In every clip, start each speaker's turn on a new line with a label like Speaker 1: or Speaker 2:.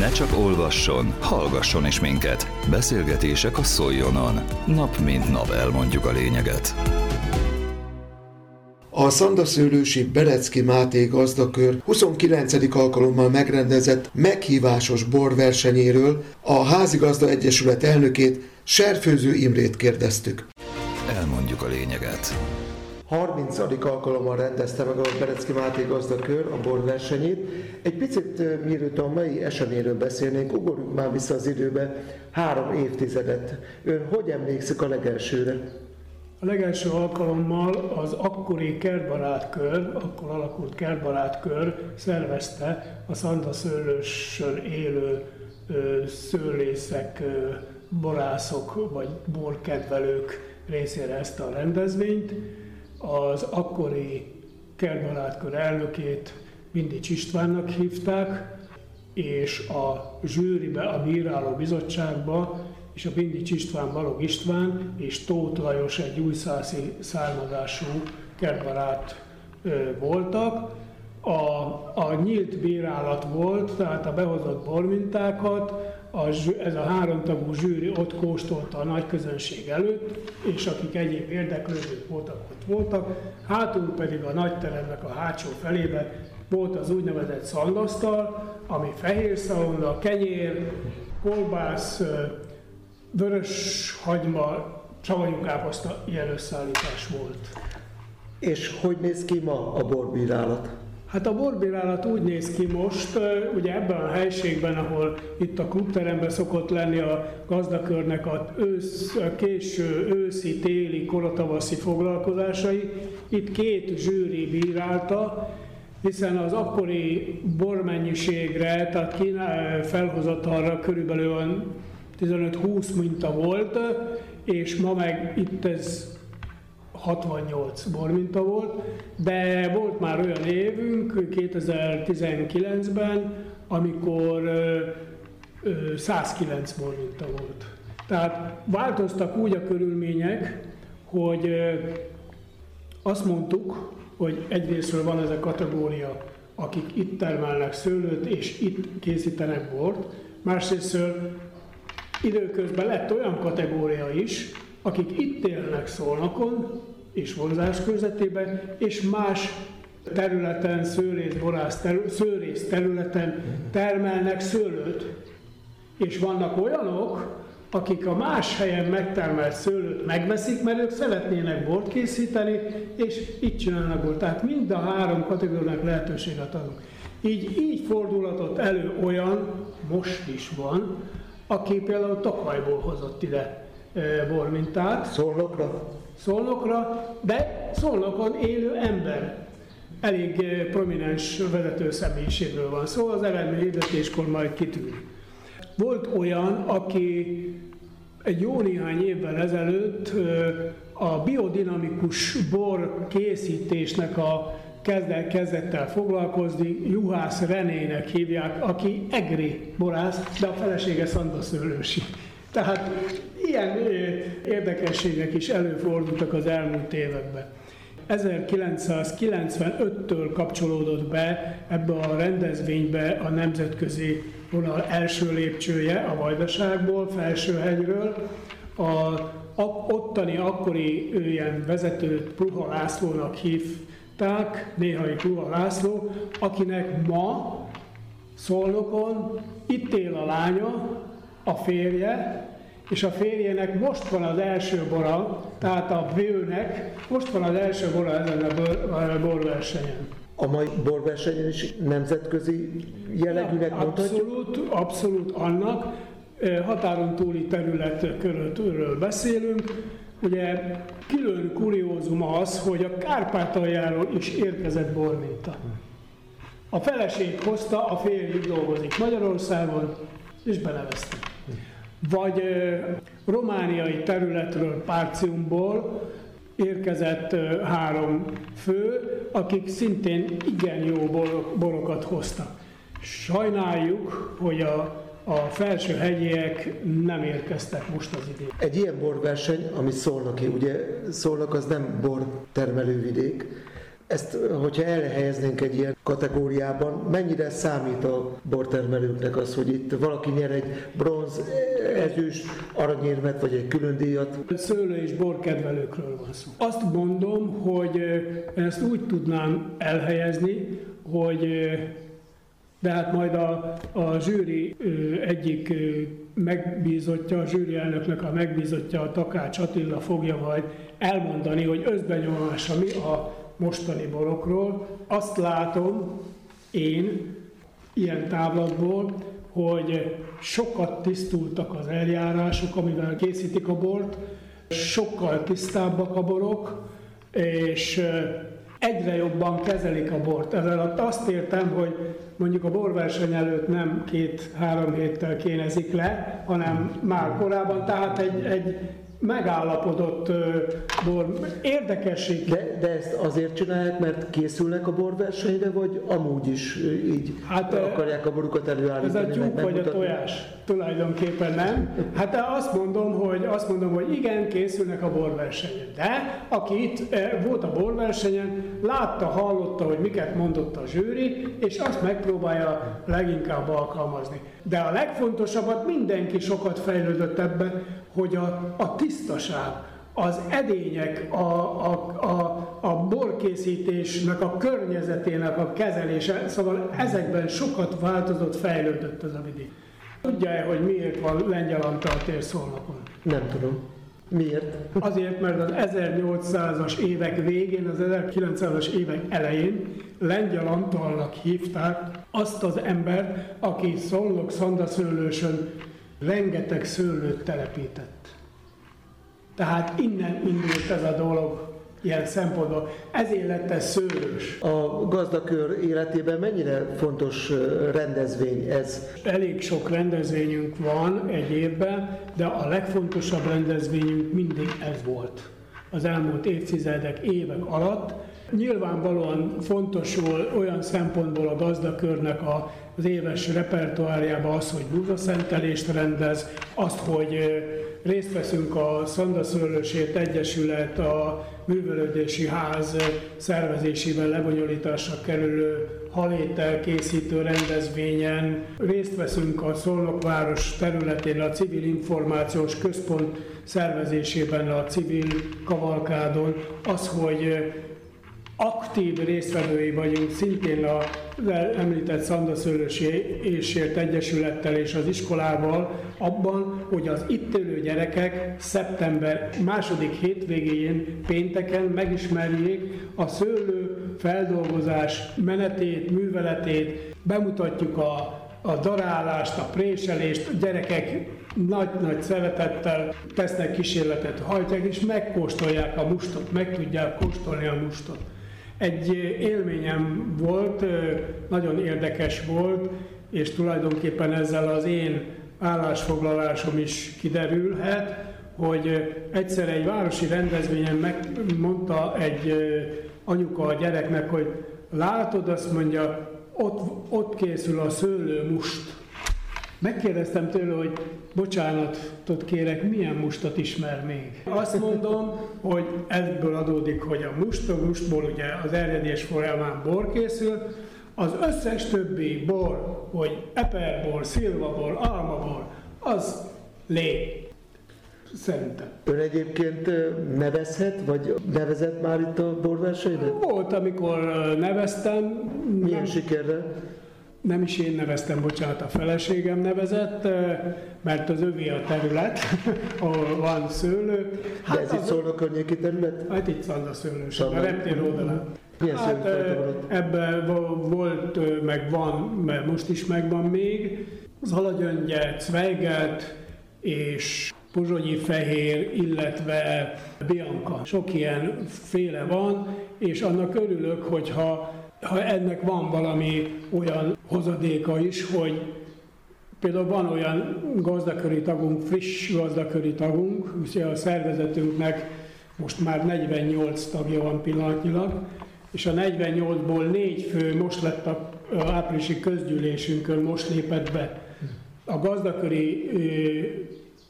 Speaker 1: Ne csak olvasson, hallgasson is minket. Beszélgetések a Szoljonon. Nap mint nap elmondjuk a lényeget.
Speaker 2: A Szandaszőlősi Berecki Máté gazdakör 29. alkalommal megrendezett meghívásos borversenyéről a Házigazda Egyesület elnökét, Serfőző Imrét kérdeztük.
Speaker 1: Elmondjuk a lényeget.
Speaker 2: 30. alkalommal rendezte meg a Berecki Máté gazdakör a borversenyét. Egy picit mielőtt a mai eseményről beszélnénk, ugorjunk már vissza az időbe, három évtizedet. Ön hogy emlékszik a legelsőre?
Speaker 3: A legelső alkalommal az akkori kertbarátkör, akkor alakult kertbarátkör szervezte a szandaszőlősön élő ö, szőlészek, borászok vagy borkedvelők részére ezt a rendezvényt. Az akkori kertbarátkör elnökét Mindics Istvánnak hívták, és a zsűribe, a bíráló bizottságba és a Bindics István, Balog István és Tóth Lajos egy újszászi származású kertbarát voltak. A, a nyílt bírálat volt, tehát a behozott bormintákat, a, ez a háromtagú zsűri ott kóstolta a nagy közönség előtt, és akik egyéb érdeklődők voltak, ott voltak. Hátul pedig a nagy teremnek a hátsó felében volt az úgynevezett szandasztal, ami fehér szalonna, kenyér, kolbász, vörös hagyma, savanyú káposzta, ilyen összeállítás volt.
Speaker 2: És hogy néz ki ma a borbírálat?
Speaker 3: Hát a borbírálat úgy néz ki most, ugye ebben a helységben, ahol itt a klubteremben szokott lenni a gazdakörnek a, ősz, a késő őszi, téli, korotavaszi foglalkozásai, itt két zsűri bírálta, hiszen az akkori bormennyiségre, tehát kínál felhozatalra körülbelül 15-20 minta volt, és ma meg itt ez 68 borminta volt, de volt már olyan évünk 2019-ben, amikor 109 borminta volt. Tehát változtak úgy a körülmények, hogy azt mondtuk, hogy egyrésztről van ez a kategória, akik itt termelnek szőlőt és itt készítenek bort, másrésztről időközben lett olyan kategória is, akik itt élnek Szolnokon és vonzás körzetében, és más területen, szőrész, borász terül, szőrész területen termelnek szőlőt. És vannak olyanok, akik a más helyen megtermelt szőlőt megveszik, mert ők szeretnének bort készíteni, és itt csinálnak bort. Tehát mind a három kategóriának lehetőséget adunk. Így, így fordulatott elő olyan, most is van, aki például Tokajból hozott ide bormintát.
Speaker 2: Szolnokra?
Speaker 3: Szolnokra, de Szolnokon élő ember. Elég prominens vezető személyiségről van szó, az eredmény hirdetéskor majd kitűn. Volt olyan, aki egy jó néhány évvel ezelőtt a biodinamikus bor készítésnek a kezdett, kezdett el foglalkozni, Juhász Renének hívják, aki egri borász, de a felesége Szandaszőlősi. Tehát ilyen érdekességek is előfordultak az elmúlt években. 1995-től kapcsolódott be ebbe a rendezvénybe a nemzetközi vonal első lépcsője a Vajdaságból, Felsőhegyről. A, ottani akkori ilyen vezetőt Pruha Lászlónak hívták, néhai Pruha László, akinek ma Szolnokon itt él a lánya, a férje, és a férjének most van az első bora, tehát a vőnek most van az első bora ezen a, bor, a borversenyen.
Speaker 2: A mai borversenyen is nemzetközi jellegűnek ja,
Speaker 3: Abszolút, abszolút annak. Határon túli terület körülről beszélünk. Ugye külön kuriózum az, hogy a Kárpátaljáról is érkezett borminta. A feleség hozta, a férj dolgozik Magyarországon, és belevezte vagy romániai területről, Párciumból érkezett három fő, akik szintén igen jó borokat hoztak. Sajnáljuk, hogy a, a felső hegyiek nem érkeztek most az idén.
Speaker 2: Egy ilyen borverseny, ami Szolnoki, ugye Szolnok az nem bor termelővidék, Ezt, hogyha elhelyeznénk egy ilyen kategóriában, mennyire számít a bortermelőknek az, hogy itt valaki nyer egy bronz, ezüst, aranyérmet, vagy egy külön díjat?
Speaker 3: Szőlő és borkedvelőkről van szó. Azt mondom, hogy ezt úgy tudnám elhelyezni, hogy de hát majd a, a zsűri egyik megbízottja, a zsűri elnöknek a megbízottja, a Takács Attila fogja majd elmondani, hogy összbenyomása mi a mostani borokról. Azt látom én ilyen távlatból, hogy sokat tisztultak az eljárások, amivel készítik a bort, sokkal tisztábbak a borok, és egyre jobban kezelik a bort. Ezzel azt értem, hogy mondjuk a borverseny előtt nem két-három héttel kénezik le, hanem már korábban, tehát egy, egy megállapodott bor. Érdekesség.
Speaker 2: De, de ezt azért csinálják, mert készülnek a borversenyre, vagy amúgy is így hát, akarják a borukat előállítani?
Speaker 3: Ez a tyúk vagy a tojás? Tulajdonképpen nem. Hát azt mondom, hogy, azt mondom, hogy igen, készülnek a borversenyen. De aki itt volt a borversenyen, látta, hallotta, hogy miket mondott a zsűri, és azt megpróbálja leginkább alkalmazni. De a legfontosabbat mindenki sokat fejlődött ebben, hogy a, a tisztaság, az edények, a, a, a, a borkészítésnek, a környezetének a kezelése, szóval ezekben sokat változott, fejlődött az a vidék. Tudja-e, hogy miért van Lengyel Antal tér Szolnokon?
Speaker 2: Nem tudom. Miért?
Speaker 3: Azért, mert az 1800-as évek végén, az 1900-as évek elején Lengyel Antalnak hívták azt az embert, aki Szolnok szandaszőlősön rengeteg szőlőt telepített. Tehát innen indult ez a dolog ilyen szempontból. Ezért lett ez szőlős.
Speaker 2: A gazdakör életében mennyire fontos rendezvény ez?
Speaker 3: Elég sok rendezvényünk van egy évben, de a legfontosabb rendezvényünk mindig ez volt. Az elmúlt évtizedek, évek alatt. Nyilvánvalóan fontos olyan szempontból a gazdakörnek a az éves repertoárjába az, hogy búzaszentelést rendez, azt, hogy részt veszünk a Szandaszőlősért Egyesület a művelődési ház szervezésében lebonyolításra kerülő halétel készítő rendezvényen, részt veszünk a Szolnokváros területén a Civil Információs Központ szervezésében a civil kavalkádon, az, hogy aktív résztvevői vagyunk szintén a említett Szandaszőlősi Ésért Egyesülettel és az iskolával abban, hogy az itt élő gyerekek szeptember második hétvégén pénteken megismerjék a szőlő feldolgozás menetét, műveletét, bemutatjuk a a darálást, a préselést, a gyerekek nagy-nagy szeretettel tesznek kísérletet, hajtják és megkóstolják a mustot, meg tudják kóstolni a mustot. Egy élményem volt, nagyon érdekes volt, és tulajdonképpen ezzel az én állásfoglalásom is kiderülhet, hogy egyszer egy városi rendezvényen megmondta egy anyuka a gyereknek, hogy látod, azt mondja, ott, ott készül a szőlőmust. Megkérdeztem tőle, hogy bocsánatot kérek, milyen mustat ismer még? Azt mondom, hogy ebből adódik, hogy a must, a mustból ugye az erjedés folyamán bor készül, az összes többi bor, hogy eperbor, szilvabor, almabor, az lé. Szerintem.
Speaker 2: Ön egyébként nevezhet, vagy nevezett már itt a borversenyre?
Speaker 3: Volt, amikor neveztem.
Speaker 2: Milyen nem... sikerre?
Speaker 3: Nem is én neveztem, bocsánat, a feleségem nevezett, mert az övé a terület, ahol van szőlő.
Speaker 2: Hát De ez itt szólna környéki terület?
Speaker 3: Hát itt van a szőlős, a reptér oldalán. Milyen hát ebben volt, meg van, mert most is megvan még, az alagyöngye, cvejget és pozsonyi fehér, illetve bianca. Sok ilyen féle van, és annak örülök, hogyha ha ennek van valami olyan hozadéka is, hogy például van olyan gazdaköri tagunk, friss gazdaköri tagunk, ugye a szervezetünknek most már 48 tagja van pillanatnyilag, és a 48-ból négy fő most lett a áprilisi közgyűlésünkön, most lépett be. A gazdaköri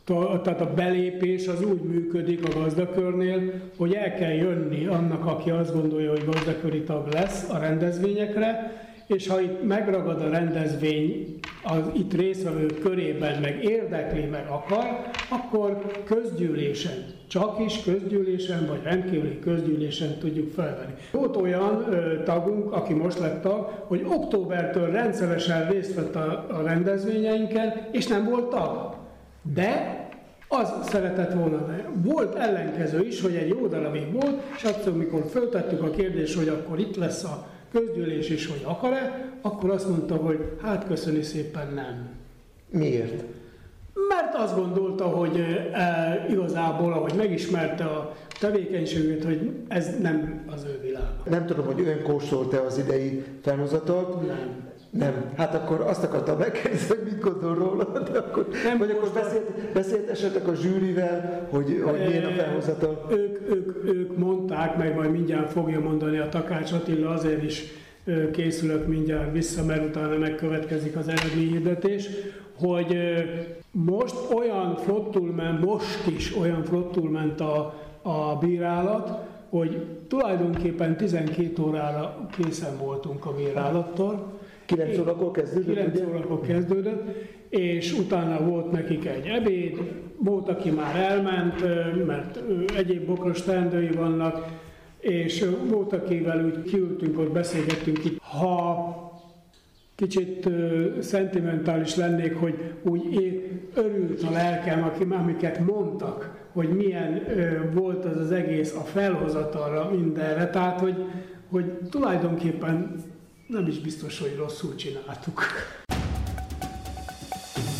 Speaker 3: tehát a belépés az úgy működik a gazdakörnél, hogy el kell jönni annak, aki azt gondolja, hogy gazdaköri tag lesz a rendezvényekre, és ha itt megragad a rendezvény az itt résztvevők körében, meg érdekli, meg akar, akkor közgyűlésen, csak is közgyűlésen, vagy rendkívüli közgyűlésen tudjuk felvenni. Volt olyan ö, tagunk, aki most lett tag, hogy októbertől rendszeresen részt vett a, a rendezvényeinken, és nem volt tag. De az szeretett volna, de volt ellenkező is, hogy egy jó darabig volt, és akkor, amikor föltettük a kérdést, hogy akkor itt lesz a közgyűlés is, hogy akar-e, akkor azt mondta, hogy hát köszöni szépen nem.
Speaker 2: Miért?
Speaker 3: Mert azt gondolta, hogy e, igazából, ahogy megismerte a tevékenységét, hogy ez nem az ő világ.
Speaker 2: Nem tudom, hogy ön kóstolt-e az idei felhozatot.
Speaker 3: Nem.
Speaker 2: Nem. Hát akkor azt akartam megkérdezni, hogy mit gondol róla, de akkor, nem vagy akkor beszélt, beszélt esetleg a zsűrivel, hogy, hogy milyen a felhozatal?
Speaker 3: Ők, ők, ők mondták, meg majd mindjárt fogja mondani a Takács Attila, azért is készülök mindjárt vissza, mert utána megkövetkezik az eredményhirdetés, hogy most olyan flottul ment, most is olyan flottul ment a, a bírálat, hogy tulajdonképpen 12 órára készen voltunk a bírálattal,
Speaker 2: 9 órakor kezdődött?
Speaker 3: 9 órakor kezdődött, és utána volt nekik egy ebéd, volt, aki már elment, mert egyéb bokros teendői vannak, és volt, akivel úgy kiültünk, ott beszélgettünk itt. Ha kicsit uh, szentimentális lennék, hogy úgy én, örült a lelkem, aki, amiket mondtak, hogy milyen uh, volt az az egész a felhozatalra mindenre, tehát hogy, hogy tulajdonképpen nem is biztos, hogy rosszul csináltuk.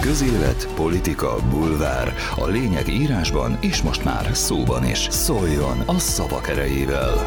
Speaker 1: Közélet, politika, bulvár. A lényeg írásban és most már szóban is. Szóljon a szavak erejével!